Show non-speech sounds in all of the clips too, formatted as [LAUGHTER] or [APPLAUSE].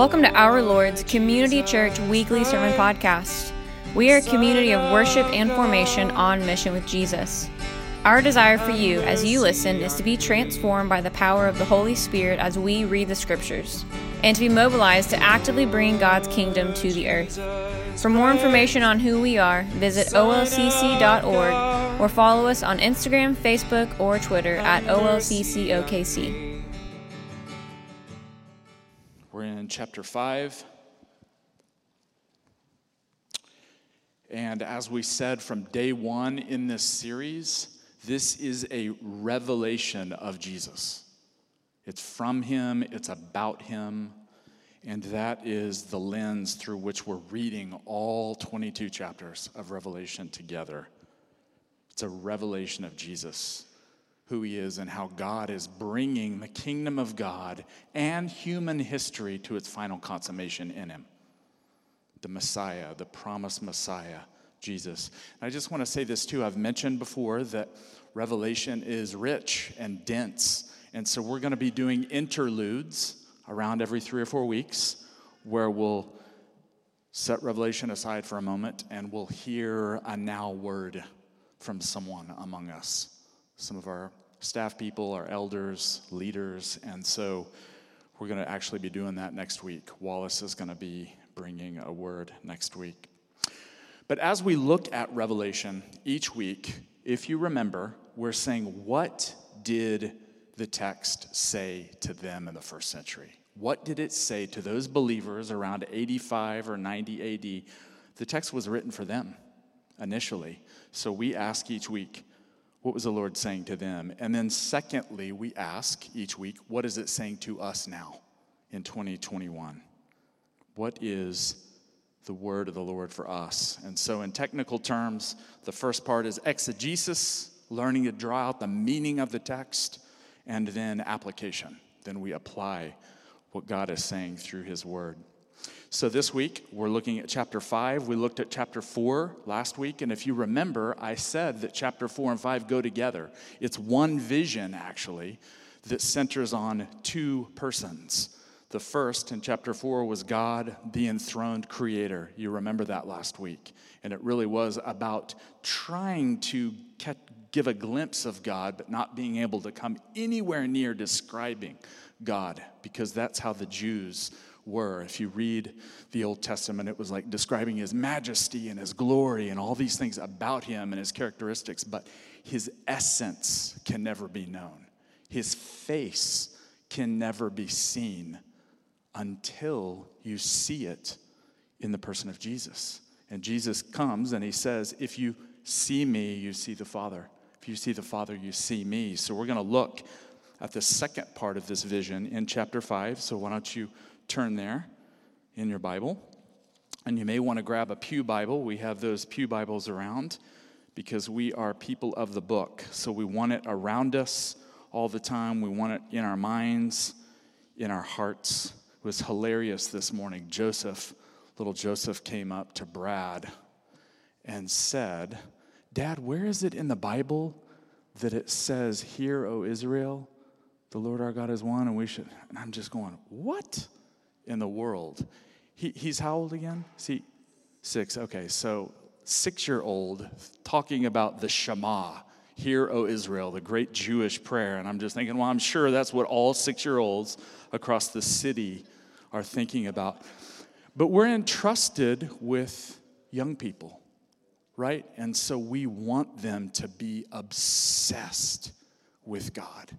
Welcome to Our Lord's Community Church Weekly Sermon Podcast. We are a community of worship and formation on mission with Jesus. Our desire for you as you listen is to be transformed by the power of the Holy Spirit as we read the Scriptures, and to be mobilized to actively bring God's kingdom to the earth. For more information on who we are, visit olcc.org or follow us on Instagram, Facebook, or Twitter at olccokc. Chapter 5. And as we said from day one in this series, this is a revelation of Jesus. It's from him, it's about him, and that is the lens through which we're reading all 22 chapters of Revelation together. It's a revelation of Jesus who he is and how God is bringing the kingdom of God and human history to its final consummation in him. The Messiah, the promised Messiah, Jesus. And I just want to say this too. I've mentioned before that Revelation is rich and dense. And so we're going to be doing interludes around every three or four weeks where we'll set Revelation aside for a moment and we'll hear a now word from someone among us. Some of our staff people, our elders, leaders, and so we're going to actually be doing that next week. Wallace is going to be bringing a word next week. But as we look at Revelation each week, if you remember, we're saying, what did the text say to them in the first century? What did it say to those believers around 85 or 90 AD? The text was written for them initially. So we ask each week, what was the Lord saying to them? And then, secondly, we ask each week, what is it saying to us now in 2021? What is the word of the Lord for us? And so, in technical terms, the first part is exegesis, learning to draw out the meaning of the text, and then application. Then we apply what God is saying through his word. So this week, we're looking at chapter 5. We looked at chapter 4 last week. And if you remember, I said that chapter 4 and 5 go together. It's one vision, actually, that centers on two persons. The first in chapter 4 was God, the enthroned creator. You remember that last week. And it really was about trying to give a glimpse of God, but not being able to come anywhere near describing God, because that's how the Jews were. If you read the Old Testament, it was like describing his majesty and his glory and all these things about him and his characteristics, but his essence can never be known. His face can never be seen until you see it in the person of Jesus. And Jesus comes and he says, If you see me, you see the Father. If you see the Father, you see me. So we're going to look at the second part of this vision in chapter 5. So why don't you turn there in your Bible. And you may want to grab a Pew Bible. We have those Pew Bibles around because we are people of the book. So we want it around us all the time. We want it in our minds, in our hearts. It was hilarious this morning. Joseph, little Joseph, came up to Brad and said, Dad, where is it in the Bible that it says, Hear, O Israel, the Lord our God is one, and we should. And I'm just going, What? In the world. He, he's how old again? See, six. Okay, so six year old talking about the Shema. Hear, O Israel, the great Jewish prayer. And I'm just thinking, well, I'm sure that's what all six year olds across the city are thinking about. But we're entrusted with young people, right? And so we want them to be obsessed with God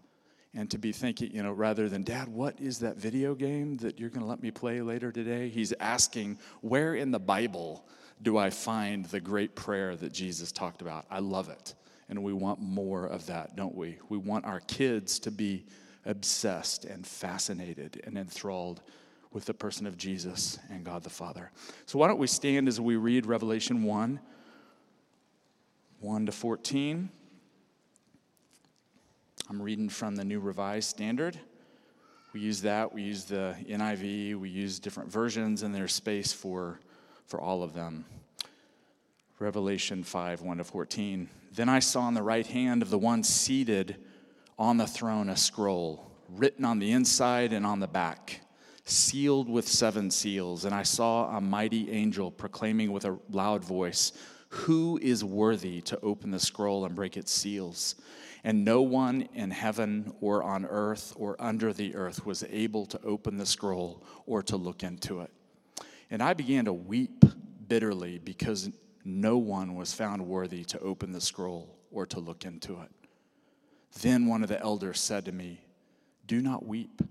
and to be thinking, you know, rather than, Dad, what is that video game that you're going to let me play later today? He's asking, where in the Bible do I find the great prayer that Jesus talked about? I love it. And we want more of that, don't we? We want our kids to be obsessed and fascinated and enthralled with the person of Jesus and God the Father. So, why don't we stand as we read Revelation 1 1 to 14. I'm reading from the New Revised Standard. We use that. We use the NIV. We use different versions, and there's space for, for all of them. Revelation 5 1 to 14. Then I saw on the right hand of the one seated on the throne a scroll written on the inside and on the back sealed with seven seals. And I saw a mighty angel proclaiming with a loud voice, Who is worthy to open the scroll and break its seals? And no one in heaven or on earth or under the earth was able to open the scroll or to look into it. And I began to weep bitterly because no one was found worthy to open the scroll or to look into it. Then one of the elders said to me, Do not weep.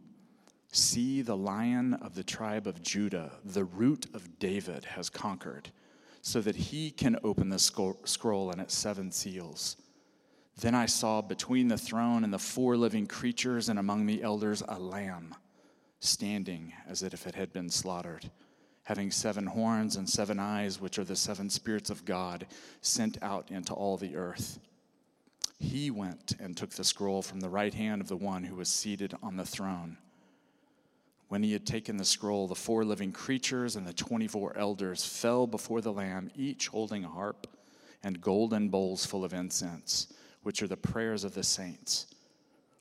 See, the lion of the tribe of Judah, the root of David, has conquered, so that he can open the scroll and its seven seals. Then I saw between the throne and the four living creatures and among the elders a lamb standing as if it had been slaughtered, having seven horns and seven eyes, which are the seven spirits of God sent out into all the earth. He went and took the scroll from the right hand of the one who was seated on the throne. When he had taken the scroll, the four living creatures and the 24 elders fell before the Lamb, each holding a harp and golden bowls full of incense, which are the prayers of the saints.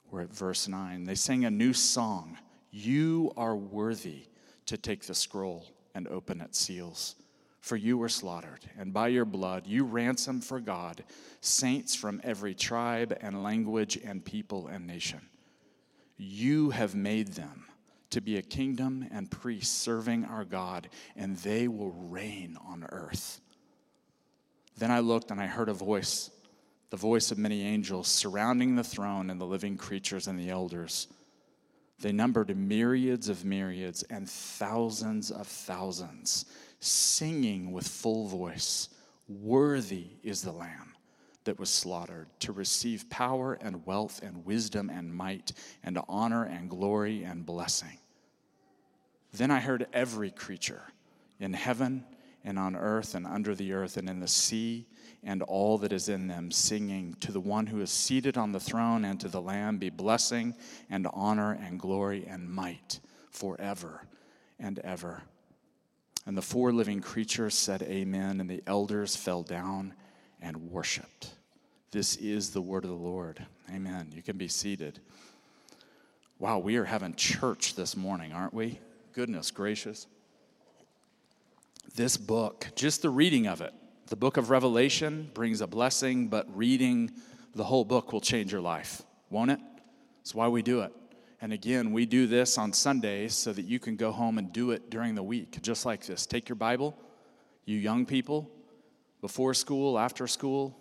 We're at verse 9. They sang a new song You are worthy to take the scroll and open its seals. For you were slaughtered, and by your blood you ransomed for God saints from every tribe and language and people and nation. You have made them to be a kingdom and priests serving our God, and they will reign on earth. Then I looked and I heard a voice, the voice of many angels surrounding the throne and the living creatures and the elders. They numbered myriads of myriads and thousands of thousands, singing with full voice Worthy is the Lamb that was slaughtered to receive power and wealth and wisdom and might and honor and glory and blessing. Then I heard every creature in heaven and on earth and under the earth and in the sea and all that is in them singing to the one who is seated on the throne and to the Lamb be blessing and honor and glory and might forever and ever. And the four living creatures said, Amen, and the elders fell down and worshiped. This is the word of the Lord. Amen. You can be seated. Wow, we are having church this morning, aren't we? Goodness gracious. This book, just the reading of it, the book of Revelation brings a blessing, but reading the whole book will change your life, won't it? That's why we do it. And again, we do this on Sundays so that you can go home and do it during the week, just like this. Take your Bible, you young people, before school, after school,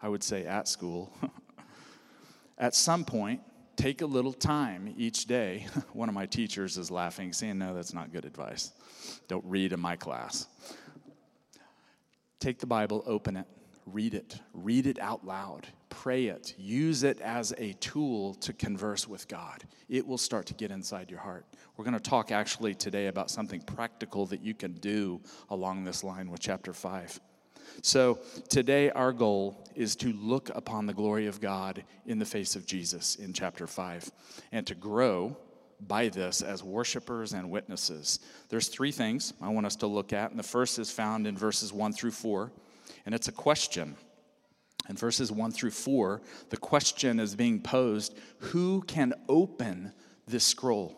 I would say at school. [LAUGHS] at some point, take a little time each day. [LAUGHS] One of my teachers is laughing, saying, No, that's not good advice. Don't read in my class. Take the Bible, open it, read it, read it out loud, pray it, use it as a tool to converse with God. It will start to get inside your heart. We're going to talk actually today about something practical that you can do along this line with chapter 5. So, today our goal is to look upon the glory of God in the face of Jesus in chapter 5 and to grow by this as worshipers and witnesses. There's three things I want us to look at, and the first is found in verses 1 through 4, and it's a question. In verses 1 through 4, the question is being posed Who can open this scroll?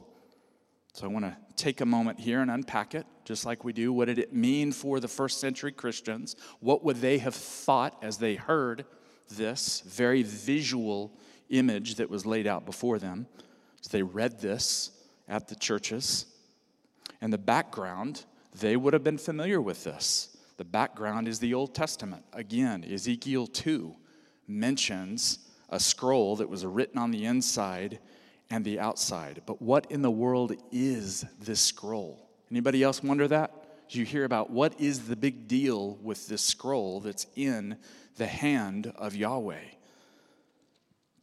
So I want to take a moment here and unpack it, just like we do. What did it mean for the first century Christians? What would they have thought as they heard this very visual image that was laid out before them? As they read this at the churches. And the background, they would have been familiar with this. The background is the Old Testament. Again, Ezekiel 2 mentions a scroll that was written on the inside and the outside. But what in the world is this scroll? Anybody else wonder that? You hear about what is the big deal with this scroll that's in the hand of Yahweh?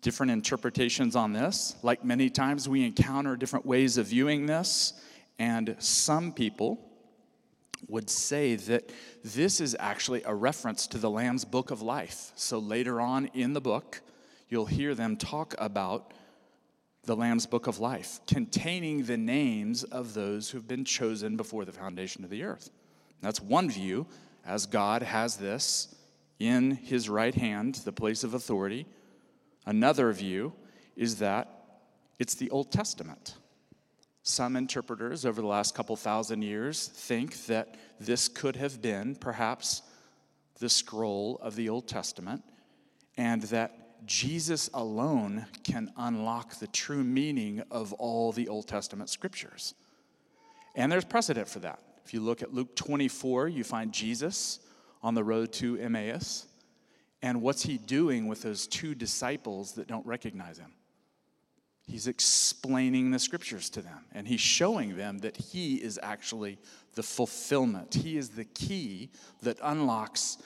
Different interpretations on this. Like many times, we encounter different ways of viewing this, and some people would say that this is actually a reference to the Lamb's book of life. So later on in the book, you'll hear them talk about the Lamb's Book of Life, containing the names of those who've been chosen before the foundation of the earth. That's one view, as God has this in his right hand, the place of authority. Another view is that it's the Old Testament. Some interpreters over the last couple thousand years think that this could have been perhaps the scroll of the Old Testament and that Jesus alone can unlock the true meaning of all the Old Testament scriptures. And there's precedent for that. If you look at Luke 24, you find Jesus on the road to Emmaus. And what's he doing with those two disciples that don't recognize him? He's explaining the scriptures to them and he's showing them that he is actually the fulfillment. He is the key that unlocks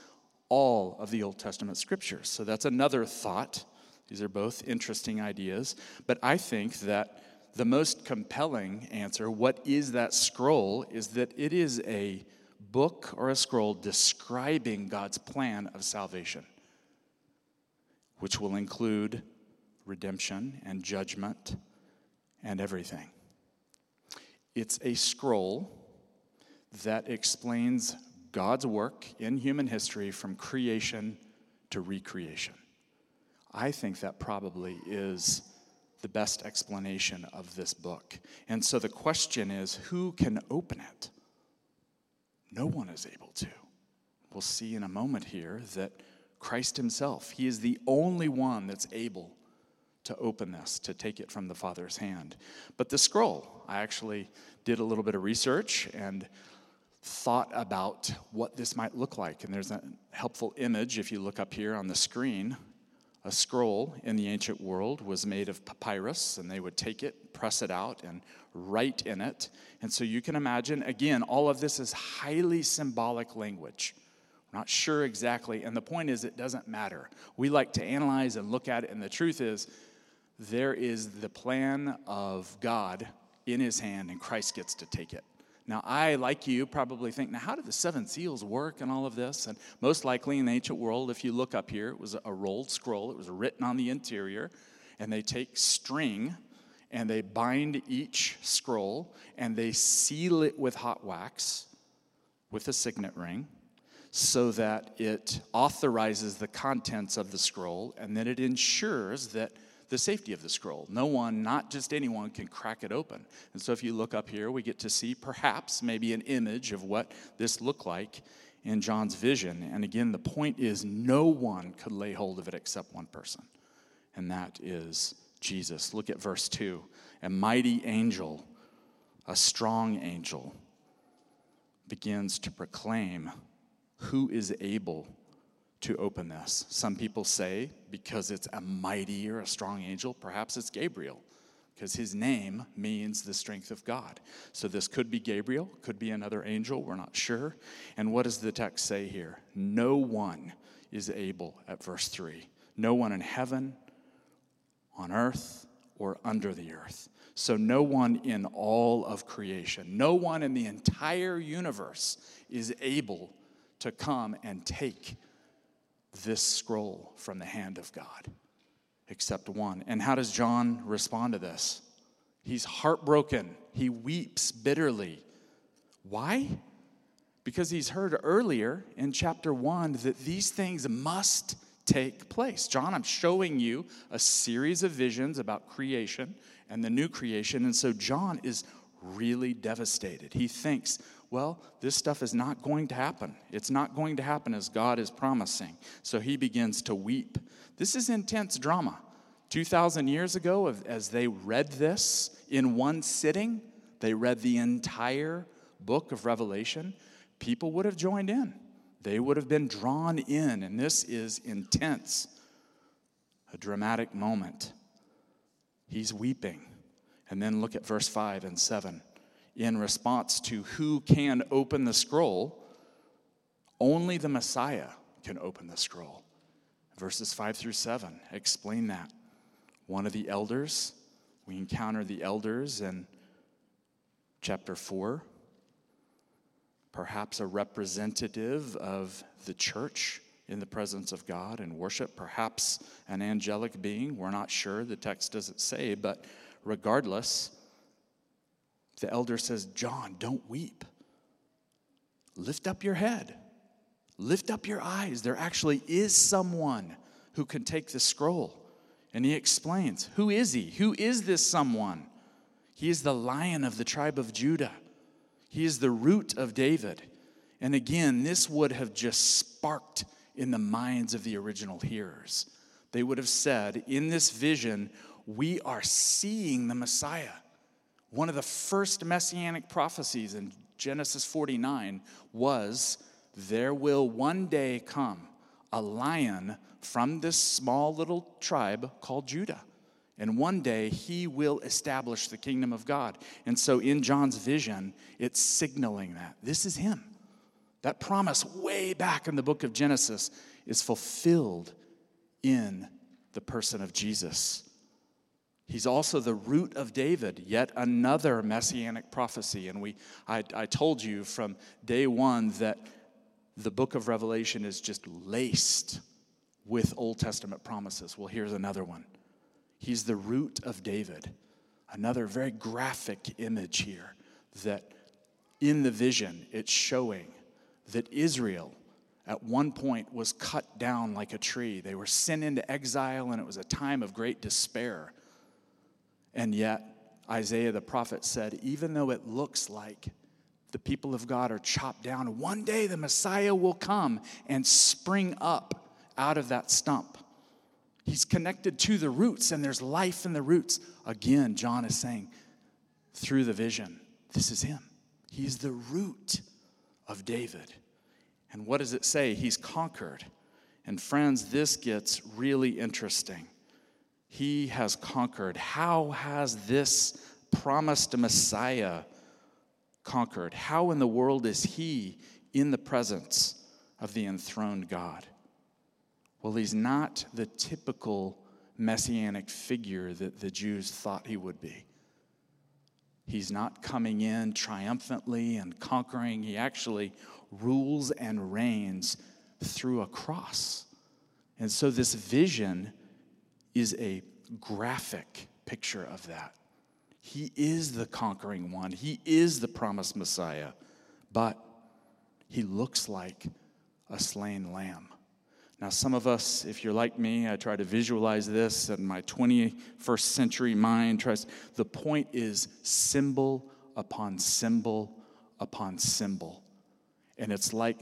all of the Old Testament scriptures. So that's another thought. These are both interesting ideas. But I think that the most compelling answer, what is that scroll, is that it is a book or a scroll describing God's plan of salvation, which will include redemption and judgment and everything. It's a scroll that explains God's work in human history from creation to recreation. I think that probably is the best explanation of this book. And so the question is who can open it? No one is able to. We'll see in a moment here that Christ Himself, He is the only one that's able to open this, to take it from the Father's hand. But the scroll, I actually did a little bit of research and thought about what this might look like. And there's a helpful image if you look up here on the screen. A scroll in the ancient world was made of papyrus, and they would take it, press it out, and write in it. And so you can imagine, again, all of this is highly symbolic language. We're not sure exactly. And the point is, it doesn't matter. We like to analyze and look at it, and the truth is, there is the plan of God in his hand, and Christ gets to take it. Now, I, like you, probably think, now, how did the seven seals work and all of this? And most likely in the ancient world, if you look up here, it was a rolled scroll, it was written on the interior, and they take string and they bind each scroll and they seal it with hot wax with a signet ring so that it authorizes the contents of the scroll. And then it ensures that the safety of the scroll. No one, not just anyone, can crack it open. And so if you look up here, we get to see perhaps maybe an image of what this looked like in John's vision. And again, the point is no one could lay hold of it except one person, and that is Jesus. Look at verse 2. A mighty angel, a strong angel, begins to proclaim who is able to open this. Some people say because it's a mighty or a strong angel, perhaps it's Gabriel, because his name means the strength of God. So this could be Gabriel, could be another angel, we're not sure. And what does the text say here? No one is able, at verse 3. No one in heaven, on earth, or under the earth. So, no one in all of creation, no one in the entire universe is able to come and take this scroll from the hand of God, except one. And how does John respond to this? He's heartbroken, he weeps bitterly. Why? Because he's heard earlier in chapter one that these things must take place. John, I'm showing you a series of visions about creation and the new creation. And so John is really devastated. He thinks, well, this stuff is not going to happen. It's not going to happen as God is promising. So he begins to weep. This is intense drama. 2,000 years ago, as they read this in one sitting, they read the entire book of Revelation, people would have joined in. They would have been drawn in, and this is intense, a dramatic moment. He's weeping. And then look at verse 5 and 7 in response to who can open the scroll, only the Messiah can open the scroll. Verses 5 through 7 explain that. One of the elders, we encounter the elders in chapter 4, perhaps a representative of the church in the presence of God and worship, perhaps an angelic being. We're not sure, the text doesn't say, but regardless, the elder says, John, don't weep. Lift up your head. Lift up your eyes. There actually is someone who can take the scroll. And he explains, Who is he? Who is this someone? He is the lion of the tribe of Judah. He is the root of David. And again, this would have just sparked in the minds of the original hearers. They would have said, in this vision, we are seeing the Messiah. One of the first messianic prophecies in Genesis 49 was there will one day come a lion from this small little tribe called Judah. And one day he will establish the kingdom of God. And so in John's vision, it's signaling that this is him. That promise way back in the book of Genesis is fulfilled in the person of Jesus. He's also the root of David, yet another messianic prophecy. And we, I, I told you from day one that the book of Revelation is just laced with Old Testament promises. Well, here's another one. He's the root of David. Another very graphic image here that in the vision it's showing that Israel at one point was cut down like a tree. They were sent into exile and it was a time of great despair. And yet, Isaiah the prophet said, even though it looks like the people of God are chopped down. One day the Messiah will come and spring up out of that stump. He's connected to the roots, and there's life in the roots. Again, John is saying through the vision, this is him. He's the root of David. And what does it say? He's conquered. And friends, this gets really interesting. He has conquered. How has this promised Messiah conquered? How in the world is he in the presence of the enthroned God? Well, he's not the typical messianic figure that the Jews thought he would be. He's not coming in triumphantly and conquering. He actually rules and reigns through a cross. And so, this vision is a graphic picture of that. He is the conquering one, He is the promised Messiah, but He looks like a slain lamb. Now, some of us, if you're like me, I try to visualize this in my 21st century mind. Tries, the point is symbol upon symbol upon symbol. And it's like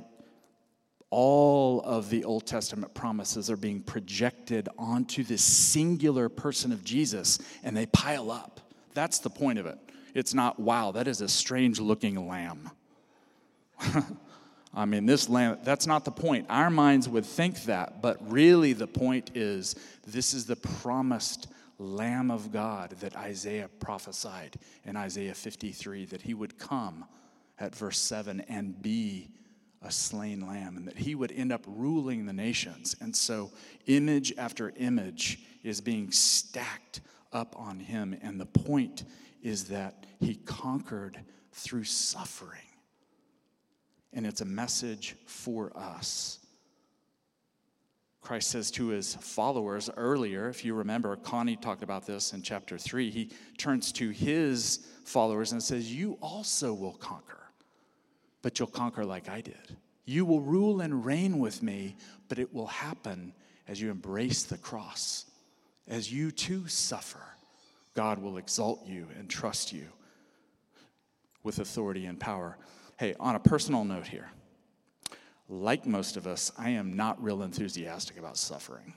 all of the Old Testament promises are being projected onto this singular person of Jesus, and they pile up. That's the point of it. It's not, wow, that is a strange looking lamb. [LAUGHS] I mean, this lamb, that's not the point. Our minds would think that, but really the point is this is the promised Lamb of God that Isaiah prophesied in Isaiah 53 that he would come at verse 7 and be a slain lamb and that he would end up ruling the nations. And so, image after image is being stacked up on him. And the point is that he conquered through suffering. And it's a message for us. Christ says to his followers earlier, if you remember, Connie talked about this in chapter 3. He turns to his followers and says, You also will conquer but you'll conquer like I did. You will rule and reign with me, but it will happen as you embrace the cross. As you too suffer, God will exalt you and trust you with authority and power. Hey, on a personal note here, like most of us, I am not real enthusiastic about suffering.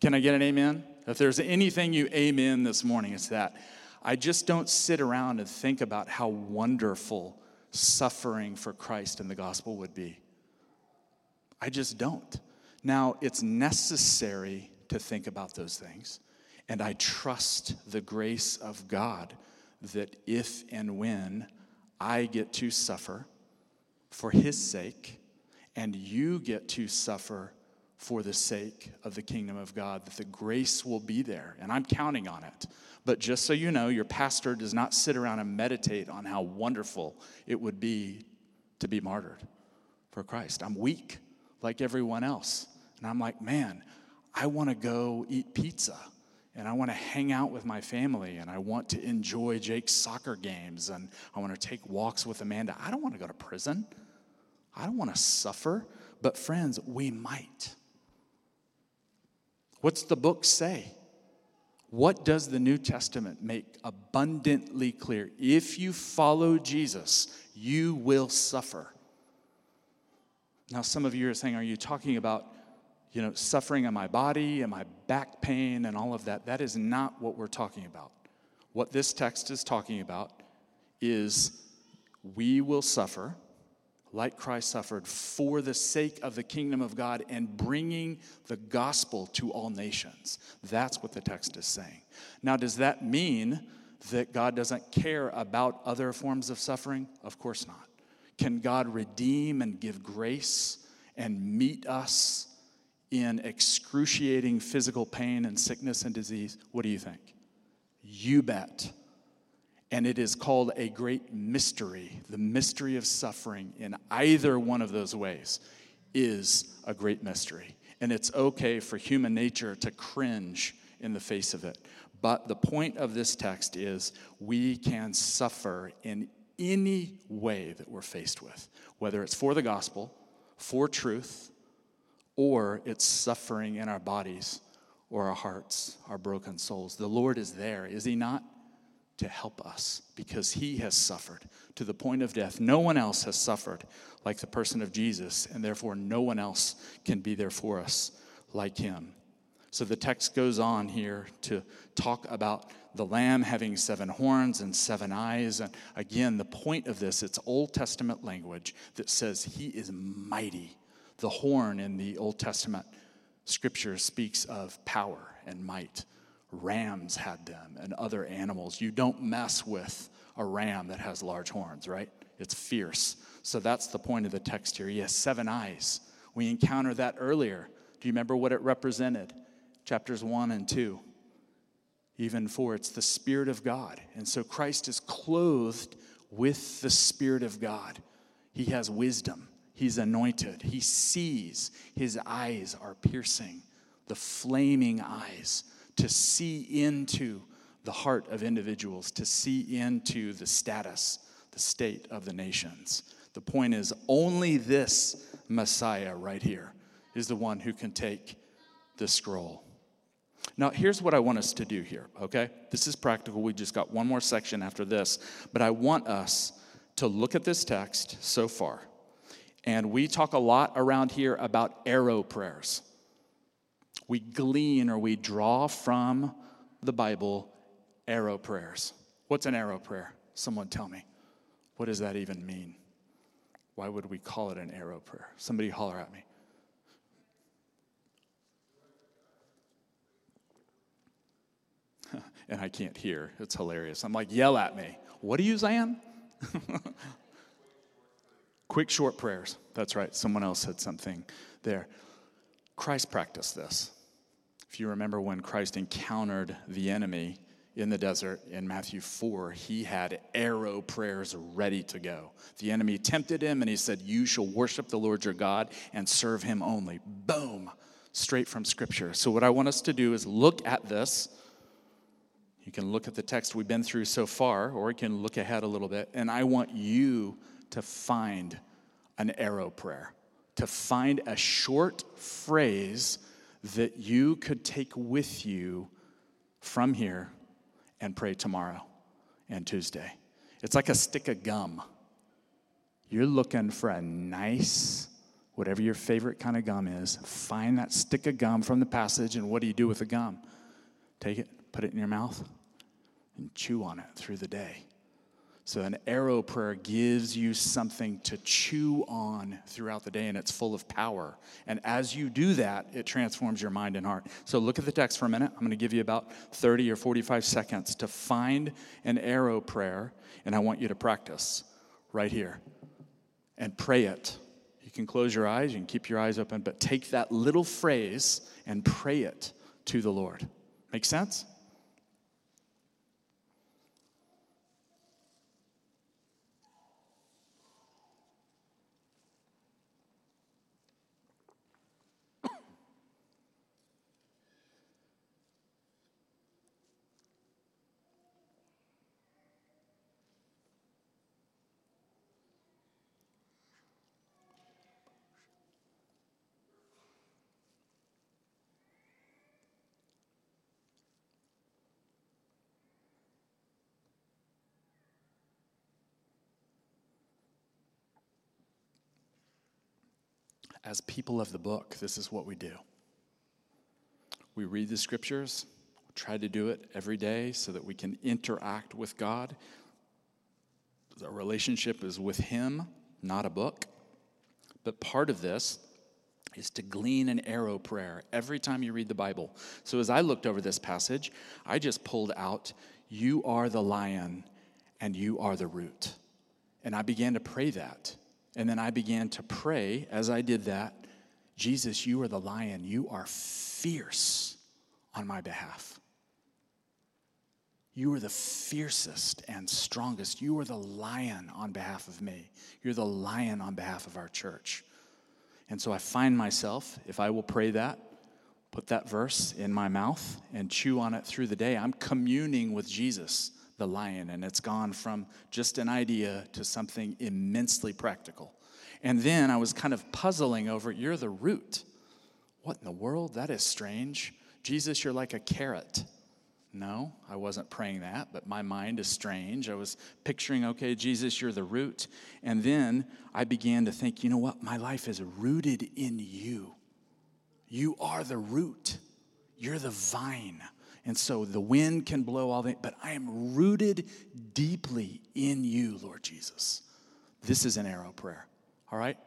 Can I get an amen? If there's anything you amen this morning, it's that. I just don't sit around and think about how wonderful suffering for Christ and the gospel would be. I just don't. Now, it's necessary to think about those things, and I trust the grace of God that if and when I get to suffer for His sake, and you get to suffer for the sake of the kingdom of God, that the grace will be there, and I'm counting on it. But just so you know, your pastor does not sit around and meditate on how wonderful it would be to be martyred for Christ. I'm weak like everyone else. And I'm like, man, I want to go eat pizza and I want to hang out with my family and I want to enjoy Jake's soccer games and I want to take walks with Amanda. I don't want to go to prison. I don't want to suffer. But friends, we might. What's the book say? What does the New Testament make abundantly clear? If you follow Jesus, you will suffer. Now, some of you are saying, Are you talking about you know, suffering in my body and my back pain and all of that? That is not what we're talking about. What this text is talking about is we will suffer like Christ suffered for the sake of the kingdom of God and bringing the gospel to all nations. That's what the text is saying. Now, does that mean that God doesn't care about other forms of suffering? Of course not. Can God redeem and give grace and meet us in excruciating physical pain and sickness and disease? What do you think? You bet. And it is called a great mystery. The mystery of suffering in either one of those ways is a great mystery. And it's okay for human nature to cringe in the face of it. But the point of this text is we can suffer in any way that we're faced with, whether it's for the gospel, for truth, or it's suffering in our bodies or our hearts, our broken souls. The Lord is there, is He not? To help us because He has suffered to the point of death. No one else has suffered like the person of Jesus, and therefore no one else can be there for us like Him. So the text goes on here to talk about the lamb having seven horns and seven eyes. And again, the point of this, it's Old Testament language that says he is mighty. The horn in the Old Testament scripture speaks of power and might. Rams had them and other animals. You don't mess with a ram that has large horns, right? It's fierce. So that's the point of the text here. He has seven eyes. We encountered that earlier. Do you remember what it represented? Chapters 1 and 2. Even 4, it's the Spirit of God. And so Christ is clothed with the Spirit of God. He has wisdom. He's anointed. He sees. His eyes are piercing, the flaming eyes, to see into the heart of individuals, to see into the status, the state of the nations. The point is, only this Messiah right here is the one who can take the scroll. Now, here's what I want us to do here, okay? This is practical. We just got one more section after this, but I want us to look at this text so far and we talk a lot around here about arrow prayers. We glean or we draw from the Bible arrow prayers. What's an arrow prayer? Someone tell me. What does that even mean? Why would we call it an arrow prayer? Somebody holler at me. [LAUGHS] and I can't hear. It's hilarious. I'm like, yell at me. What are you saying? [LAUGHS] Quick, short prayers. That's right. Someone else said something there. Christ practiced this. If you remember when Christ encountered the enemy in the desert in Matthew 4, he had arrow prayers ready to go. The enemy tempted him and he said, You shall worship the Lord your God and serve him only. Boom, straight from Scripture. So, what I want us to do is look at this. You can look at the text we've been through so far, or you can look ahead a little bit. And I want you to find an arrow prayer, to find a short phrase that you could take with you from here and pray tomorrow and Tuesday. It's like a stick of gum. You're looking for a nice, whatever your favorite kind of gum is, find that stick of gum from the passage, and what do you do with the gum? Take it, put it in your mouth, and chew on it through the day. So, an arrow prayer gives you something to chew on throughout the day, and it's full of power. And as you do that, it transforms your mind and heart. So, look at the text for a minute. I'm going to give you about 30 or 45 seconds to find an arrow prayer, and I want you to practice right here and pray it. You can close your eyes, you can keep your eyes open, but take that little phrase and pray it to the Lord. Make sense? As people of the book, this is what we do. We read the scriptures, try to do it every day so that we can interact with God. Our relationship is with Him, not a book. But part of this is to glean an arrow prayer every time you read the Bible. So as I looked over this passage, I just pulled out, You are the lion and you are the root. And I began to pray that. And then I began to pray as I did that Jesus, you are the lion. You are fierce on my behalf. You are the fiercest and strongest. You are the lion on behalf of me. You're the lion on behalf of our church. And so I find myself, if I will pray that, put that verse in my mouth and chew on it through the day, I'm communing with Jesus, the lion. And it's gone from just an idea to something immensely practical. And then I was kind of puzzling over, you're the root. What in the world? That is strange. Jesus, you're like a carrot. No, I wasn't praying that, but my mind is strange. I was picturing, okay, Jesus, you're the root. And then I began to think, you know what? My life is rooted in you. You are the root, you're the vine. And so the wind can blow all that, but I am rooted deeply in you, Lord Jesus. This is an arrow prayer, all right?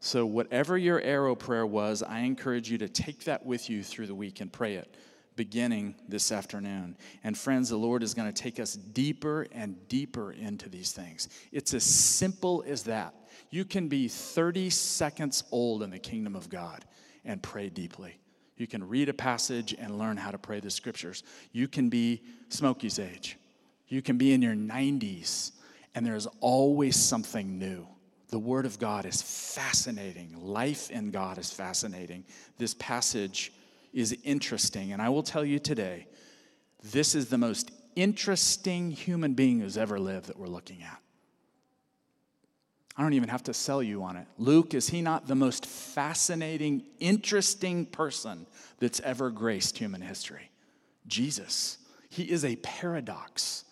So, whatever your arrow prayer was, I encourage you to take that with you through the week and pray it beginning this afternoon. And friends, the Lord is going to take us deeper and deeper into these things. It's as simple as that. You can be 30 seconds old in the kingdom of God and pray deeply. You can read a passage and learn how to pray the scriptures. You can be Smokey's age. You can be in your 90s, and there's always something new. The Word of God is fascinating. Life in God is fascinating. This passage is interesting. And I will tell you today, this is the most interesting human being who's ever lived that we're looking at. I don't even have to sell you on it. Luke, is he not the most fascinating, interesting person that's ever graced human history? Jesus. He is a paradox.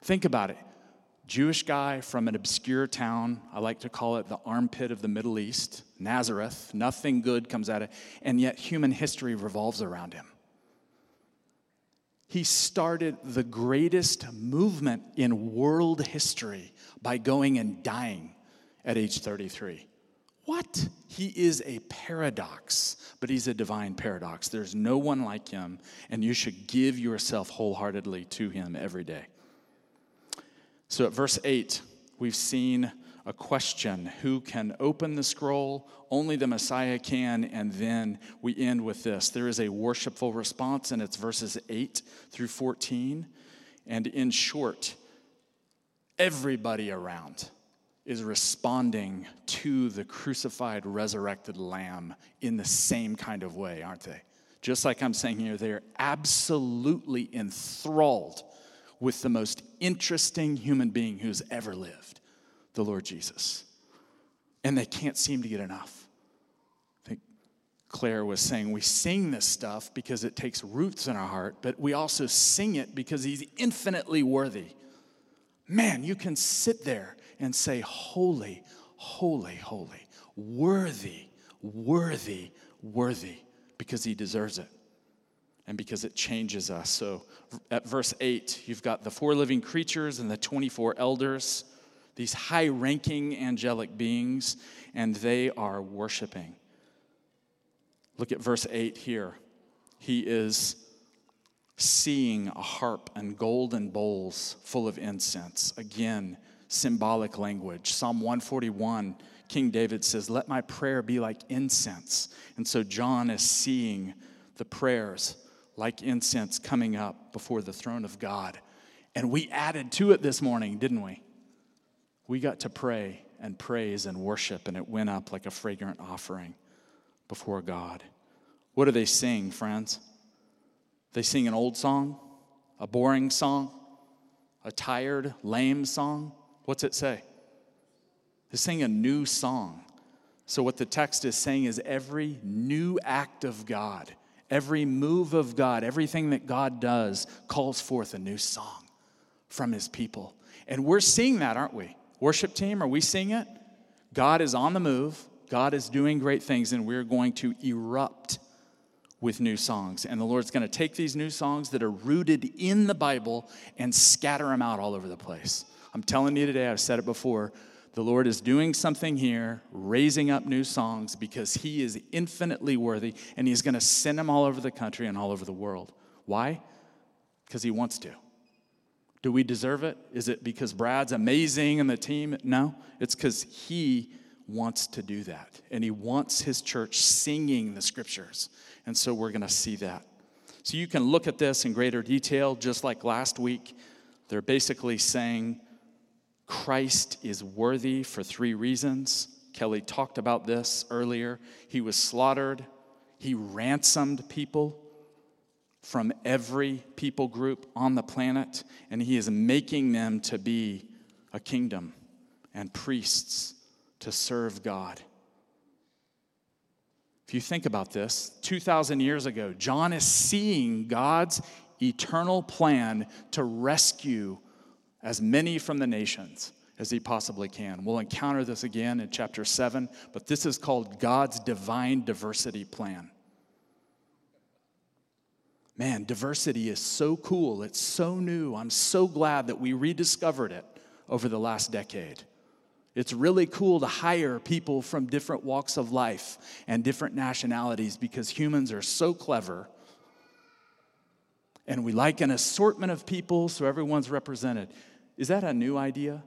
Think about it. Jewish guy from an obscure town. I like to call it the armpit of the Middle East, Nazareth. Nothing good comes out of it, and yet human history revolves around him. He started the greatest movement in world history by going and dying at age 33. What? He is a paradox, but he's a divine paradox. There's no one like him, and you should give yourself wholeheartedly to him every day. So at verse 8, we've seen a question who can open the scroll? Only the Messiah can. And then we end with this there is a worshipful response, and it's verses 8 through 14. And in short, everybody around is responding to the crucified, resurrected Lamb in the same kind of way, aren't they? Just like I'm saying here, they're absolutely enthralled with the most interesting human being who's ever lived, the Lord Jesus. And they can't seem to get enough. I think Claire was saying we sing this stuff because it takes roots in our heart, but we also sing it because he's infinitely worthy. Man, you can sit there and say, Holy, holy, holy, worthy, worthy, worthy, because he deserves it and because it changes us. So at verse 8, you've got the four living creatures and the 24 elders, these high ranking angelic beings, and they are worshiping. Look at verse 8 here. He is seeing a harp and golden bowls full of incense. Again, symbolic language. Psalm 141, King David says, Let my prayer be like incense. And so John is seeing the prayers like incense coming up before the throne of God. And we added to it this morning, didn't we? We got to pray and praise and worship, and it went up like a fragrant offering before God. What do they sing, friends? They sing an old song, a boring song, a tired, lame song. What's it say? They're sing a new song. So, what the text is saying is every new act of God Every move of God, everything that God does, calls forth a new song from his people. And we're seeing that, aren't we? Worship team, are we seeing it? God is on the move. God is doing great things, and we're going to erupt with new songs. And the Lord's going to take these new songs that are rooted in the Bible and scatter them out all over the place. I'm telling you today, I've said it before, the Lord is doing something here, raising up new songs because He is infinitely worthy and He's going to send them all over the country and all over the world. Why? Because He wants to. Do we deserve it? Is it because Brad's amazing and the team? No, it's because He wants to do that. And He wants His church singing the scriptures. And so we're going to see that. So you can look at this in greater detail, just like last week. They're basically saying, Christ is worthy for three reasons. Kelly talked about this earlier. He was slaughtered, he ransomed people from every people group on the planet, and he is making them to be a kingdom and priests to serve God. If you think about this, 2,000 years ago, John is seeing God's eternal plan to rescue as many from the nations as he possibly can. We'll encounter this again in chapter 7, but this is called God's divine diversity plan. Man, diversity is so cool. It's so new. I'm so glad that we rediscovered it over the last decade. It's really cool to hire people from different walks of life and different nationalities because humans are so clever and we like an assortment of people so everyone's represented. Is that a new idea?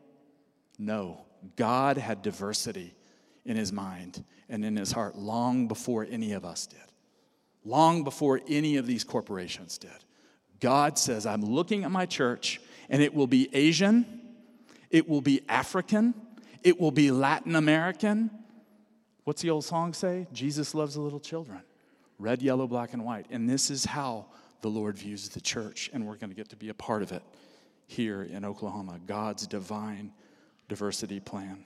No. God had diversity in his mind and in his heart long before any of us did, long before any of these corporations did. God says, I'm looking at my church, and it will be Asian, it will be African, it will be Latin American. What's the old song say? Jesus loves the little children. Red, yellow, black, and white. And this is how the Lord views the church, and we're going to get to be a part of it here in Oklahoma God's divine diversity plan.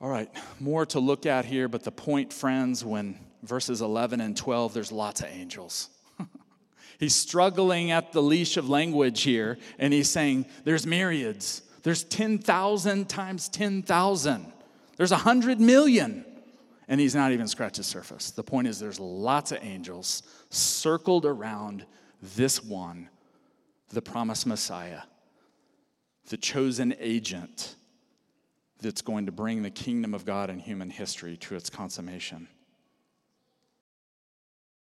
All right, more to look at here, but the point, friends, when verses 11 and 12, there's lots of angels. [LAUGHS] he's struggling at the leash of language here, and he's saying, There's myriads. There's 10,000 times 10,000. There's 100 million. And he's not even scratched the surface. The point is, there's lots of angels circled around this one the promised Messiah, the chosen agent that's going to bring the kingdom of God in human history to its consummation.